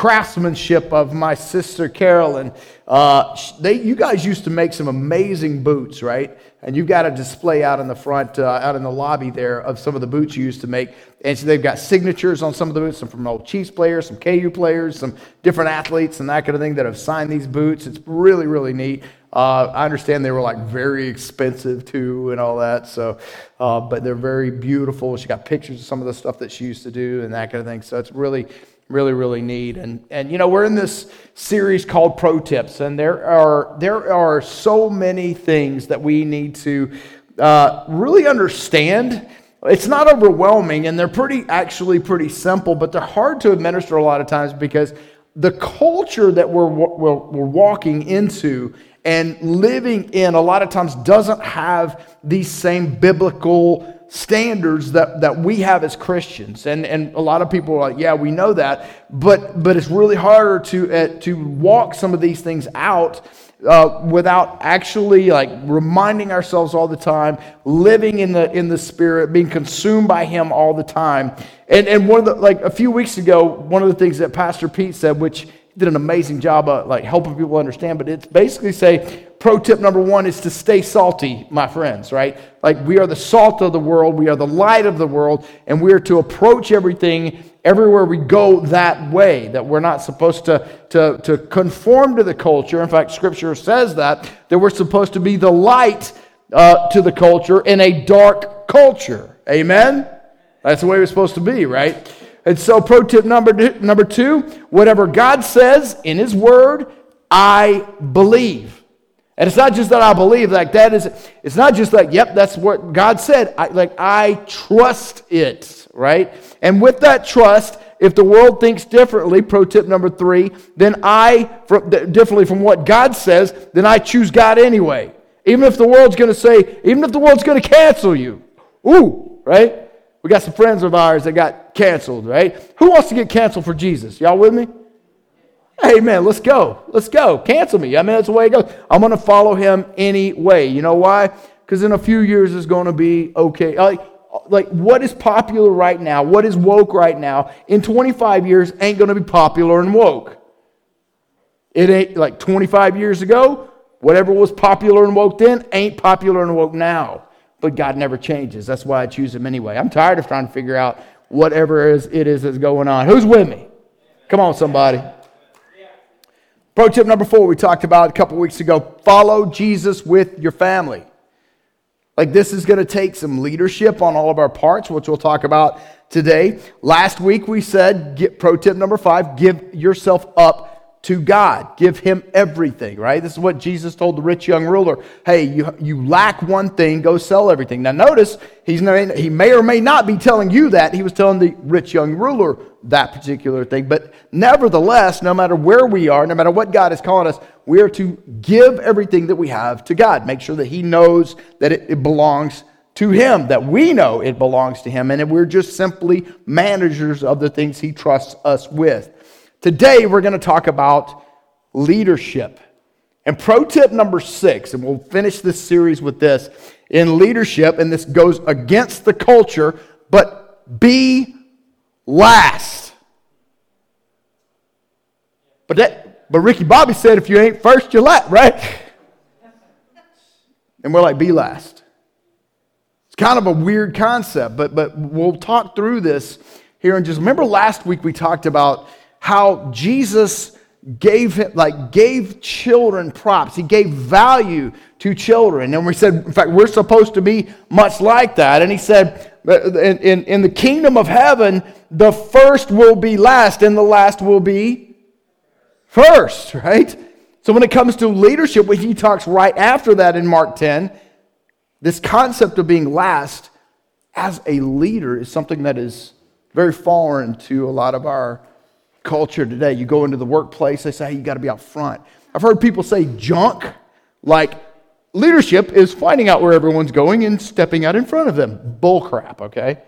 craftsmanship of my sister Carolyn. Uh, they, you guys used to make some amazing boots, right? And you've got a display out in the front, uh, out in the lobby there, of some of the boots you used to make. And so they've got signatures on some of the boots, some from old Chiefs players, some KU players, some different athletes, and that kind of thing that have signed these boots. It's really, really neat. Uh, I understand they were like very expensive too, and all that. So, uh, but they're very beautiful. She got pictures of some of the stuff that she used to do and that kind of thing. So it's really, really, really need And and you know we're in this series called Pro Tips, and there are there are so many things that we need to uh, really understand. It's not overwhelming, and they're pretty actually pretty simple, but they're hard to administer a lot of times because the culture that we're, we're, we're walking into and living in a lot of times doesn't have these same biblical standards that, that we have as Christians. And, and a lot of people are like, yeah, we know that, but, but it's really harder to, uh, to walk some of these things out uh, without actually like reminding ourselves all the time, living in the in the spirit, being consumed by Him all the time. And and one of the like a few weeks ago, one of the things that Pastor Pete said, which did an amazing job of like helping people understand. But it's basically say pro tip number one is to stay salty, my friends, right? Like we are the salt of the world, we are the light of the world, and we are to approach everything everywhere we go that way. That we're not supposed to, to, to conform to the culture. In fact, scripture says that, that we're supposed to be the light uh, to the culture in a dark culture. Amen? That's the way we're supposed to be, right? And so, pro tip number two, number two whatever God says in His Word, I believe. And it's not just that I believe, like that is, it's not just like, yep, that's what God said. I, like, I trust it, right? And with that trust, if the world thinks differently, pro tip number three, then I, from, differently from what God says, then I choose God anyway. Even if the world's going to say, even if the world's going to cancel you. Ooh, right? We got some friends of ours that got canceled, right? Who wants to get canceled for Jesus? Y'all with me? Hey, man, let's go. Let's go. Cancel me. I mean, that's the way it goes. I'm going to follow him anyway. You know why? Because in a few years, it's going to be okay. Like, like, what is popular right now? What is woke right now? In 25 years, ain't going to be popular and woke. It ain't like 25 years ago, whatever was popular and woke then ain't popular and woke now. But God never changes. That's why I choose Him anyway. I'm tired of trying to figure out whatever it is, it is that's going on. Who's with me? Come on, somebody. Pro tip number four, we talked about a couple weeks ago follow Jesus with your family. Like, this is going to take some leadership on all of our parts, which we'll talk about today. Last week, we said, get, pro tip number five, give yourself up to God. Give him everything, right? This is what Jesus told the rich young ruler. Hey, you, you lack one thing, go sell everything. Now, notice, he's, he may or may not be telling you that. He was telling the rich young ruler that particular thing. But nevertheless, no matter where we are, no matter what God is calling us, we are to give everything that we have to God. Make sure that he knows that it, it belongs to him, that we know it belongs to him, and that we're just simply managers of the things he trusts us with. Today, we're going to talk about leadership. And pro tip number six, and we'll finish this series with this in leadership, and this goes against the culture, but be last. But that, but Ricky Bobby said, if you ain't first, you're last, right? And we're like, be last. It's kind of a weird concept, but but we'll talk through this here and just remember last week we talked about how Jesus gave him, like gave children props. He gave value to children. And we said, in fact, we're supposed to be much like that. And he said, in, in, in the kingdom of heaven, the first will be last and the last will be first, right? So when it comes to leadership, when he talks right after that in Mark 10, this concept of being last as a leader is something that is very foreign to a lot of our culture today. You go into the workplace, they say, hey, you got to be out front. I've heard people say junk, like leadership is finding out where everyone's going and stepping out in front of them. Bull crap, okay?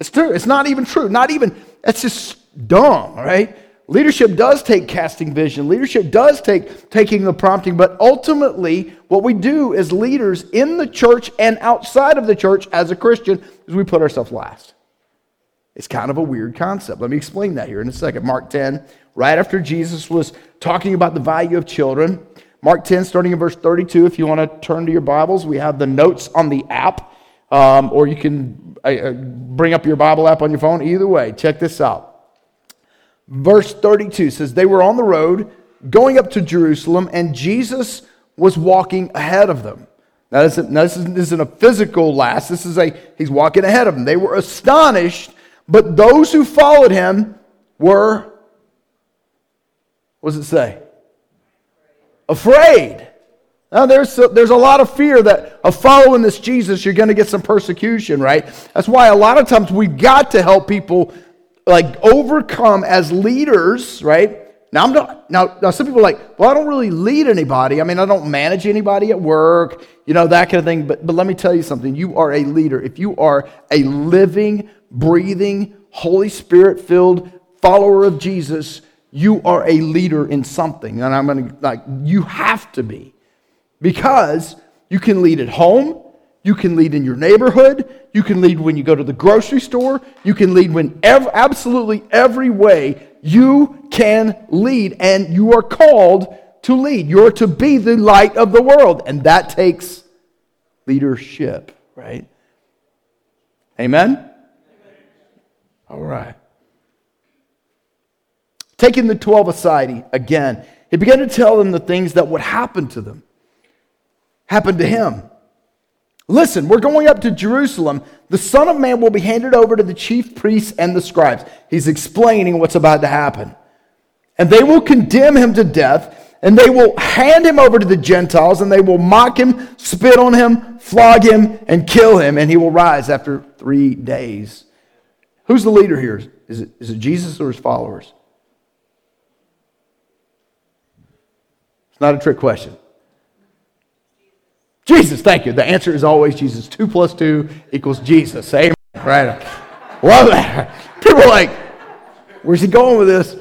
It's true. It's not even true. Not even, that's just dumb, right? Leadership does take casting vision. Leadership does take taking the prompting, but ultimately, what we do as leaders in the church and outside of the church as a Christian is we put ourselves last. It's kind of a weird concept. Let me explain that here in a second. Mark 10, right after Jesus was talking about the value of children. Mark 10, starting in verse 32. If you want to turn to your Bibles, we have the notes on the app, um, or you can uh, uh bring up your Bible app on your phone. Either way, check this out. Verse 32 says, They were on the road going up to Jerusalem, and Jesus was walking ahead of them. Now, this, isn't, this isn't a physical last. This is a, he's walking ahead of them. They were astonished, but those who followed him were, what does it say? Afraid. Now, there's a, there's a lot of fear that of following this Jesus, you're going to get some persecution, right? That's why a lot of times we've got to help people like overcome as leaders, right? Now, I'm not, now, now, some people are like, well, I don't really lead anybody. I mean, I don't manage anybody at work, you know, that kind of thing. But, but let me tell you something. You are a leader. If you are a living, breathing, Holy Spirit filled follower of Jesus, you are a leader in something. And I'm going to, like, you have to be. Because you can lead at home, you can lead in your neighborhood, you can lead when you go to the grocery store, you can lead when ev- absolutely every way you can lead, and you are called to lead. You're to be the light of the world, and that takes leadership, right? Amen? All right. Taking the 12 aside again, he began to tell them the things that would happen to them, happen to him. Listen, we're going up to Jerusalem. The Son of Man will be handed over to the chief priests and the scribes. He's explaining what's about to happen. And they will condemn him to death, and they will hand him over to the Gentiles, and they will mock him, spit on him, flog him, and kill him, and he will rise after three days. Who's the leader here? Is it, is it Jesus or his followers? Not a trick question. Jesus, thank you. The answer is always Jesus. Two plus two equals Jesus. Amen. Right. Love that. People are like, where's he going with this?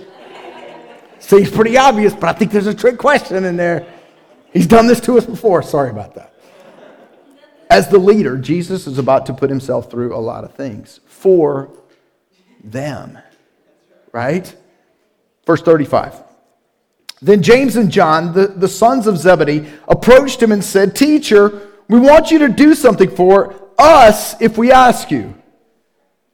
Seems pretty obvious, but I think there's a trick question in there. He's done this to us before. Sorry about that. As the leader, Jesus is about to put himself through a lot of things for them. Right? Verse 35. Then James and John, the, the sons of Zebedee, approached him and said, Teacher, we want you to do something for us if we ask you.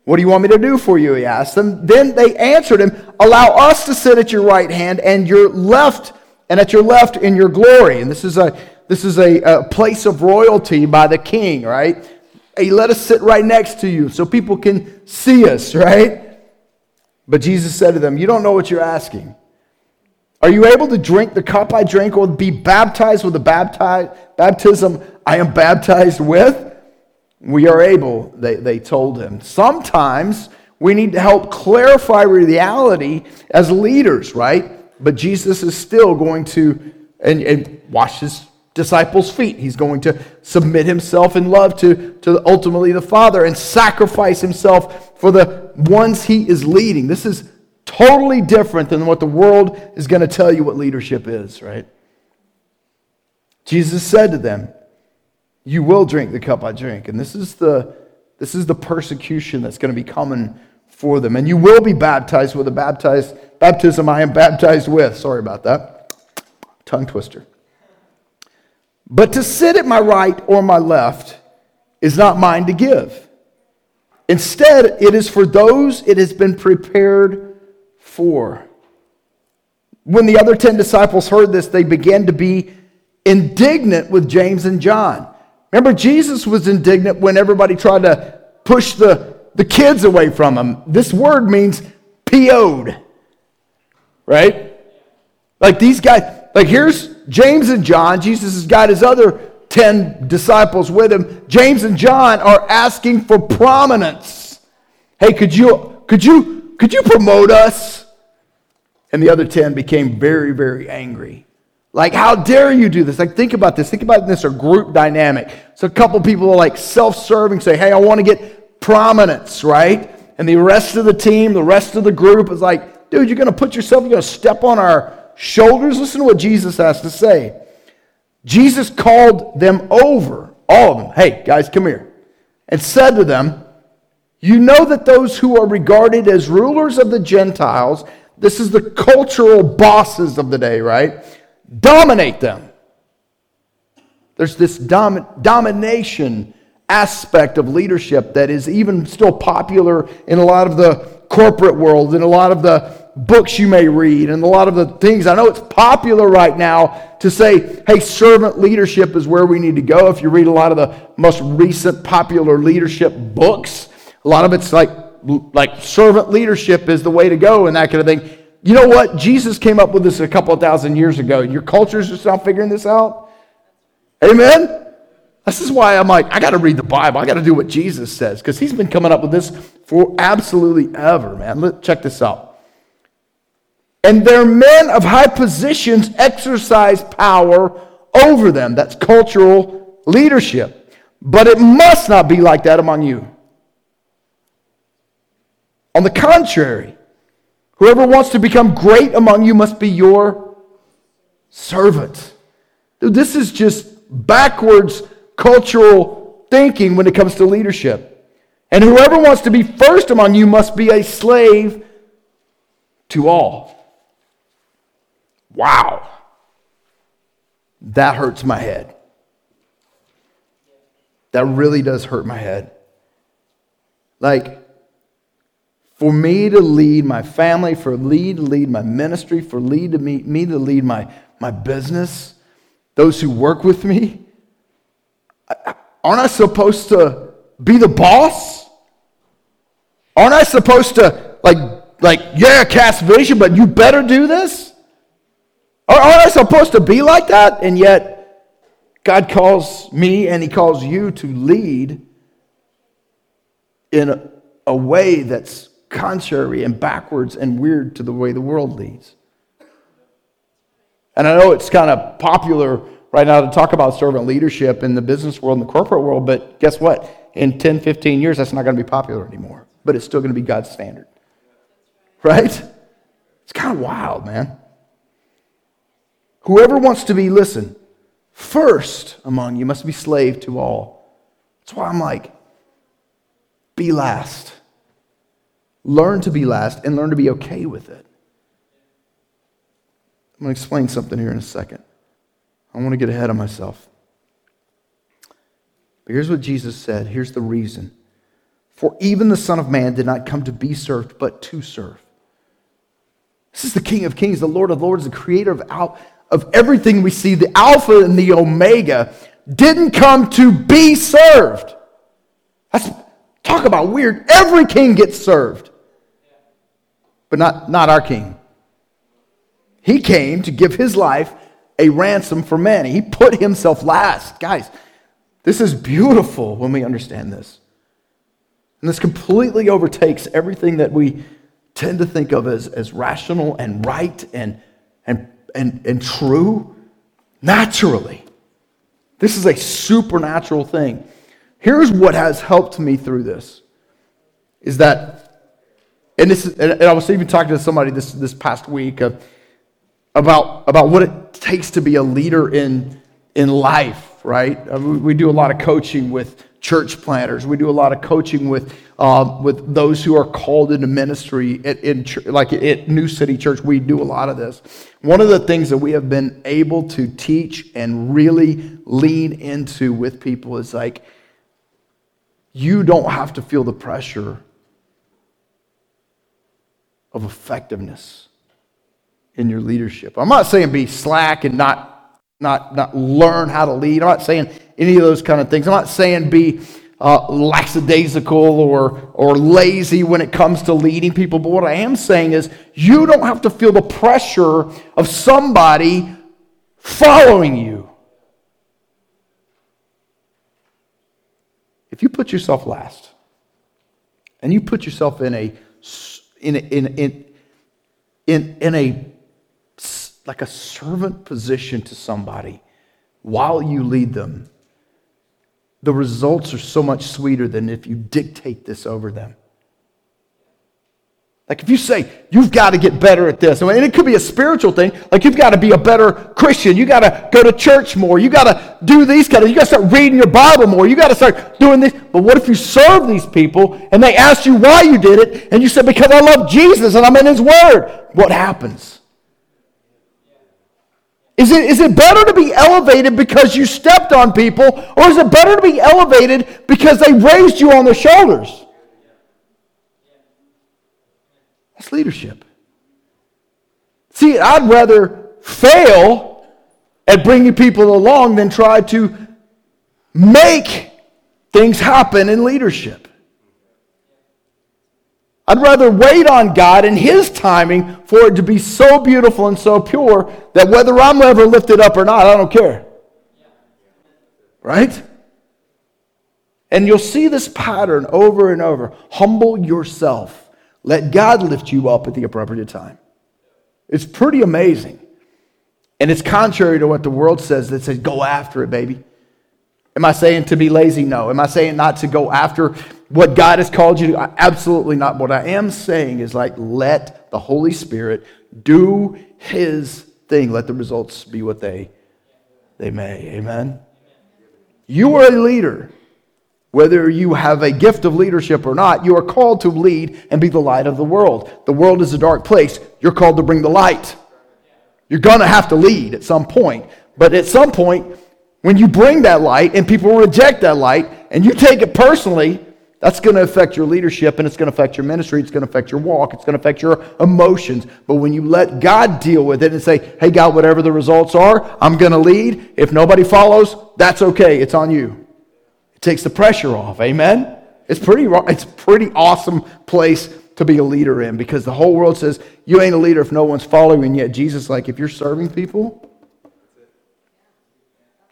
What do you want me to do for you? He asked them. Then they answered him, Allow us to sit at your right hand and your left, and at your left in your glory. And this is a this is a, a place of royalty by the king, right? He let us sit right next to you so people can see us, right? But Jesus said to them, You don't know what you're asking. Are you able to drink the cup I drink or be baptized with the baptize, baptism I am baptized with? We are able, they, they told him. Sometimes we need to help clarify reality as leaders, right? But Jesus is still going to and, and wash his disciples' feet. He's going to submit himself in love to, to ultimately the Father and sacrifice himself for the ones he is leading. This is Totally different than what the world is going to tell you what leadership is, right? Jesus said to them, You will drink the cup I drink. And this is the, this is the persecution that's going to be coming for them. And you will be baptized with the baptized, baptism I am baptized with. Sorry about that. Tongue twister. But to sit at my right or my left is not mine to give. Instead, it is for those it has been prepared 4. When the other 10 disciples heard this, they began to be indignant with James and John. Remember, Jesus was indignant when everybody tried to push the, the kids away from him. This word means PO'd, right? Like these guys, like here's James and John. Jesus has got his other 10 disciples with him. James and John are asking for prominence. Hey, could you, could you, could you promote us? And the other 10 became very, very angry. Like, how dare you do this? Like, think about this. Think about this a group dynamic. So, a couple people are like self serving, say, hey, I want to get prominence, right? And the rest of the team, the rest of the group is like, dude, you're going to put yourself, you're going to step on our shoulders. Listen to what Jesus has to say. Jesus called them over, all of them. Hey, guys, come here. And said to them, You know that those who are regarded as rulers of the Gentiles, this is the cultural bosses of the day, right? Dominate them. There's this dom- domination aspect of leadership that is even still popular in a lot of the corporate world, in a lot of the books you may read, and a lot of the things. I know it's popular right now to say, hey, servant leadership is where we need to go. If you read a lot of the most recent popular leadership books, a lot of it's like, like servant leadership is the way to go and that kind of thing. You know what? Jesus came up with this a couple thousand years ago. Your culture's just now figuring this out. Amen? This is why I'm like, I got to read the Bible. I got to do what Jesus says because he's been coming up with this for absolutely ever, man. Let, check this out. And their men of high positions exercise power over them. That's cultural leadership. But it must not be like that among you. On the contrary, whoever wants to become great among you must be your servant. Dude, this is just backwards cultural thinking when it comes to leadership. And whoever wants to be first among you must be a slave to all. Wow. That hurts my head. That really does hurt my head. Like, for me to lead my family, for me to lead my ministry, for lead to me, me to lead my, my business, those who work with me, aren't I supposed to be the boss? Aren't I supposed to, like, like yeah, cast vision, but you better do this? Aren't I supposed to be like that? And yet, God calls me and He calls you to lead in a, a way that's contrary and backwards and weird to the way the world leads. And I know it's kind of popular right now to talk about servant leadership in the business world and the corporate world, but guess what? In 10, 15 years, that's not going to be popular anymore, but it's still going to be God's standard. Right? It's kind of wild, man. Whoever wants to be, listen, first among you must be slave to all. That's why I'm like, be last. Learn to be last and learn to be okay with it. I'm going to explain something here in a second. I want to get ahead of myself. But here's what Jesus said. Here's the reason. For even the Son of Man did not come to be served, but to serve. This is the King of Kings, the Lord of Lords, the creator of, of everything we see, the Alpha and the Omega, didn't come to be served. That's, talk about weird. Every king gets served, but not, not our king. He came to give his life a ransom for many. He put himself last. Guys, this is beautiful when we understand this. And this completely overtakes everything that we tend to think of as, as rational and right and, and, and, and true naturally. This is a supernatural thing. Here's what has helped me through this is that, and, this, and I was even talking to somebody this, this past week of, about, about what it takes to be a leader in, in life, right? Uh, we do a lot of coaching with church planters. We do a lot of coaching with, uh, with those who are called into ministry at, in, like at New City Church. We do a lot of this. One of the things that we have been able to teach and really lean into with people is like, you don't have to feel the pressure of effectiveness in your leadership. I'm not saying be slack and not, not, not learn how to lead. I'm not saying any of those kind of things. I'm not saying be uh, lackadaisical or, or lazy when it comes to leading people. But what I am saying is you don't have to feel the pressure of somebody following you. If you put yourself last and you put yourself in a, in in, in, in, in a like a servant position to somebody while you lead them, the results are so much sweeter than if you dictate this over them. Like if you say, you've got to get better at this, and it could be a spiritual thing, like you've got to be a better Christian, you got to go to church more, you got to do these kind of, you got to start reading your Bible more, you got to start doing this. But what if you serve these people and they ask you why you did it, and you said, because I love Jesus and I'm in His Word? What happens? Is it, is it better to be elevated because you stepped on people, or is it better to be elevated because they raised you on their shoulders? That's leadership. See, I'd rather fail at bringing people along than try to make things happen in leadership. I'd rather wait on God and His timing for it to be so beautiful and so pure that whether I'm ever lifted up or not, I don't care. Right? And you'll see this pattern over and over. Humble yourself. Let God lift you up at the appropriate time. It's pretty amazing. And it's contrary to what the world says that says, go after it, baby. Am I saying to be lazy? No. Am I saying not to go after what God has called you to? Absolutely not. What I am saying is like, let the Holy Spirit do his thing. Let the results be what they, they may. Amen. You are a leader. Whether you have a gift of leadership or not, you are called to lead and be the light of the world. The world is a dark place. You're called to bring the light. You're going to have to lead at some point. But at some point, when you bring that light and people reject that light and you take it personally, that's going to affect your leadership and it's going to affect your ministry. It's going to affect your walk. It's going to affect your emotions. But when you let God deal with it and say, hey, God, whatever the results are, I'm going to lead. If nobody follows, that's okay. It's on you. It takes the pressure off. Amen? It's pretty, it's pretty awesome place to be a leader in because the whole world says you ain't a leader if no one's following. Yet Jesus, like, if you're serving people,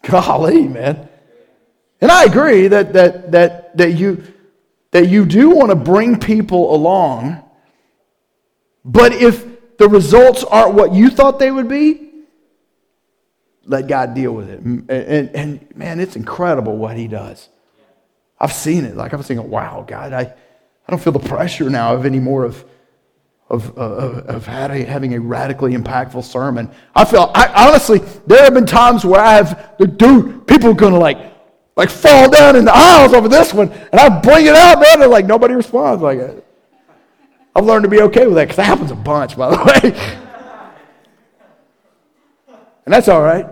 Golly, man. And I agree that, that, that, that, you, that you do want to bring people along, but if the results aren't what you thought they would be, let God deal with it. And, and, and man, it's incredible what He does. I've seen it. Like, I'm thinking, wow, God, I, I don't feel the pressure now of any more of of, uh, of, of having a radically impactful sermon. I feel, I, honestly, there have been times where I have, the dude, people are to like, like fall down in the aisles over this one, and I bring it out, man, and like nobody responds like. I've learned to be okay with that because that happens a bunch, by the way. and that's all right.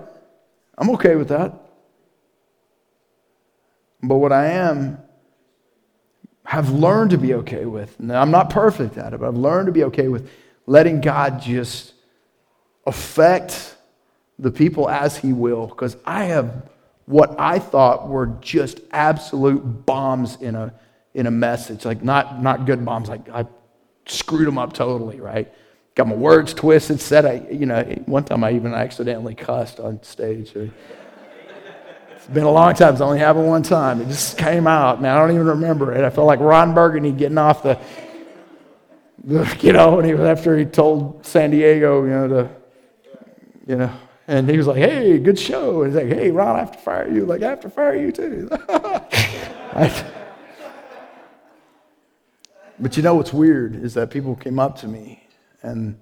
I'm okay with that. But what I am have learned to be okay with. I'm not perfect at it, but I've learned to be okay with letting God just affect the people as He will. Because I have what I thought were just absolute bombs in a, in a message. Like, not, not good bombs, like I screwed them up totally, right? Got my words twisted, said I, you know, one time I even accidentally cussed on stage. It's been a long time. It's only happened one time. It just came out, man. I don't even remember it. I felt like Ron Burgundy getting off the, the you know, and he, after he told San Diego, you know, to, you know, and he was like, hey, good show. And he's like, hey, Ron, I have to fire you. Like, I have to fire you too. but you know what's weird is that people came up to me and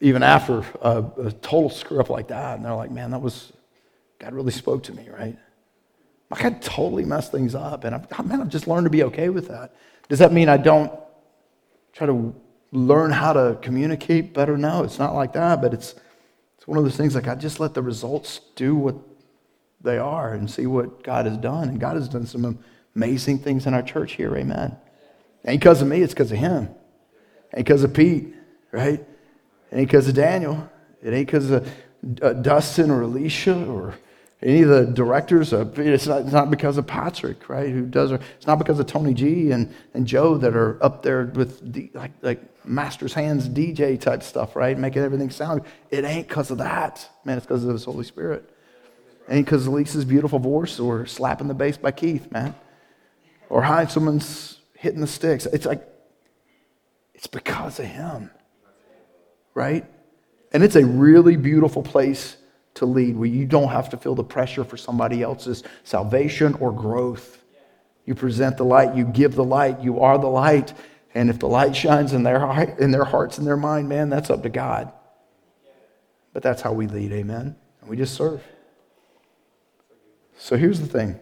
even after a, a total screw up like that, and they're like, man, that was God really spoke to me, right? I totally messed things up, and I've, man, I've just learned to be okay with that. Does that mean I don't try to learn how to communicate better? No, it's not like that, but it's, it's one of those things like I just let the results do what they are and see what God has done. And God has done some amazing things in our church here, amen. Ain't because of me, it's because of Him. Ain't because of Pete, right? Ain't because of Daniel. It ain't because of uh, Dustin or Alicia or any of the directors, uh, it's, not, it's not because of Patrick, right? Who does? It's not because of Tony G and, and Joe that are up there with D, like like master's hands DJ type stuff, right? Making everything sound. It ain't because of that, man. It's because of His Holy Spirit. It ain't because of Lisa's beautiful voice or slapping the bass by Keith, man, or how someone's hitting the sticks. It's like it's because of Him, right? And it's a really beautiful place to lead where you don't have to feel the pressure for somebody else's salvation or growth. You present the light, you give the light, you are the light. And if the light shines in their, heart, in their hearts and their mind, man, that's up to God. But that's how we lead, amen? And we just serve. So here's the thing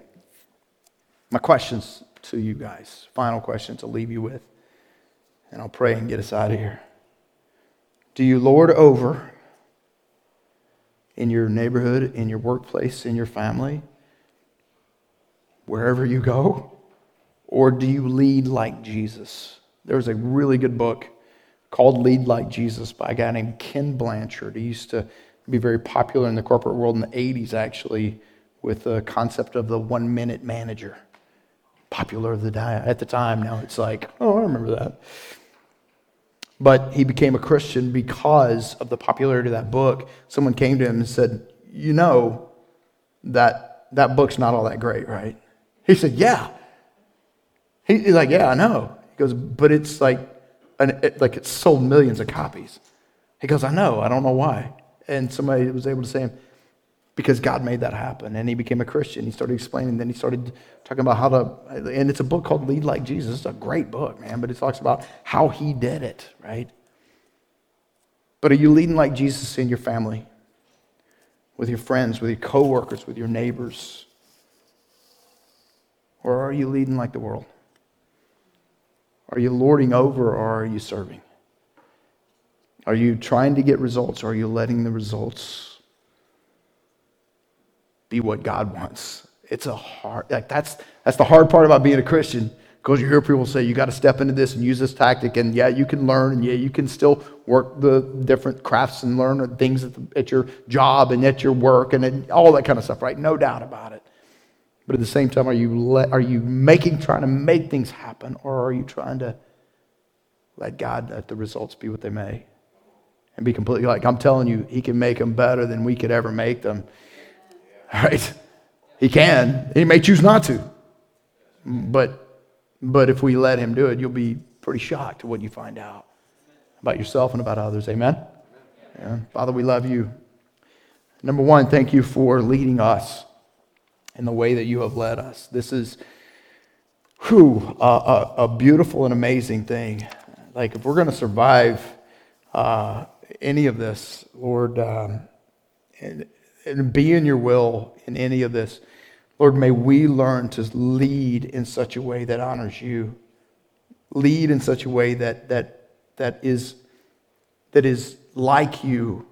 my questions to you guys, final question to leave you with, and I'll pray and get us out of here. Do you lord over in your neighborhood, in your workplace, in your family, wherever you go? Or do you lead like Jesus? There's a really good book called Lead Like Jesus by a guy named Ken Blanchard. He used to be very popular in the corporate world in the 80s, actually, with the concept of the one minute manager. Popular of the at the time. Now it's like, oh, I remember that. But he became a Christian because of the popularity of that book. Someone came to him and said, You know that that book's not all that great, right? He said, Yeah. He's like, Yeah, I know. He goes, But it's like, an, it, like it's sold millions of copies. He goes, I know. I don't know why. And somebody was able to say, because God made that happen. And he became a Christian. He started explaining, then he started talking about how to, and it's a book called Lead Like Jesus. It's a great book, man, but it talks about how he did it, right? But are you leading like Jesus in your family, with your friends, with your coworkers, with your neighbors? Or are you leading like the world? Are you lording over or are you serving? Are you trying to get results or are you letting the results be what God wants? It's a hard, like that's, that's the hard part about being a Christian because you hear people say you got to step into this and use this tactic and yeah you can learn and yeah you can still work the different crafts and learn things at, the, at your job and at your work and all that kind of stuff right no doubt about it but at the same time, are you, let, are you making, trying to make things happen, or are you trying to let God let the results be what they may? And be completely like, I'm telling you, He can make them better than we could ever make them. Right? He can. He may choose not to. But, but if we let Him do it, you'll be pretty shocked at what you find out about yourself and about others. Amen? Yeah. Father, we love you. Number one, thank you for leading us in the way that you have led us. This is whew, a, a, a beautiful and amazing thing. Like, if we're going to survive uh, any of this, Lord, um, and, and be in your will in any of this, Lord, may we learn to lead in such a way that honors you. Lead in such a way that, that, that, is, that is like you.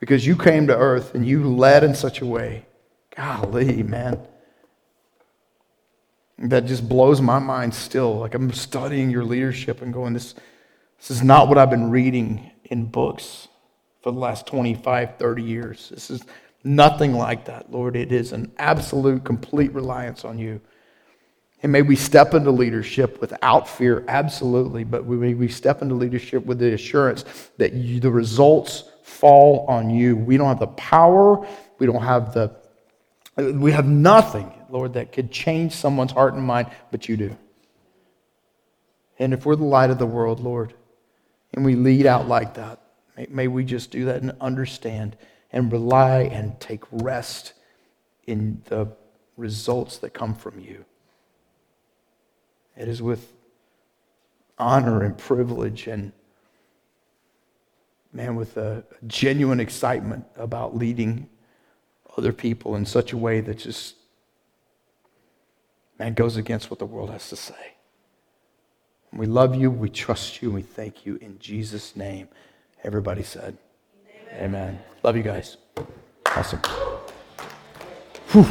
Because you came to earth and you led in such a way Golly, man. That just blows my mind still. Like I'm studying your leadership and going, this, this is not what I've been reading in books for the last 25, 30 years. This is nothing like that, Lord. It is an absolute, complete reliance on you. And may we step into leadership without fear, absolutely, but may we step into leadership with the assurance that you, the results fall on you. We don't have the power, we don't have the we have nothing, Lord, that could change someone's heart and mind, but you do. And if we're the light of the world, Lord, and we lead out like that, may, we just do that and understand and rely and take rest in the results that come from you. It is with honor and privilege and, man, with a genuine excitement about leading other people in such a way that just, man, goes against what the world has to say. We love you, we trust you, we thank you in Jesus' name. Everybody said, Amen. Amen. Love you guys. Awesome. Whew.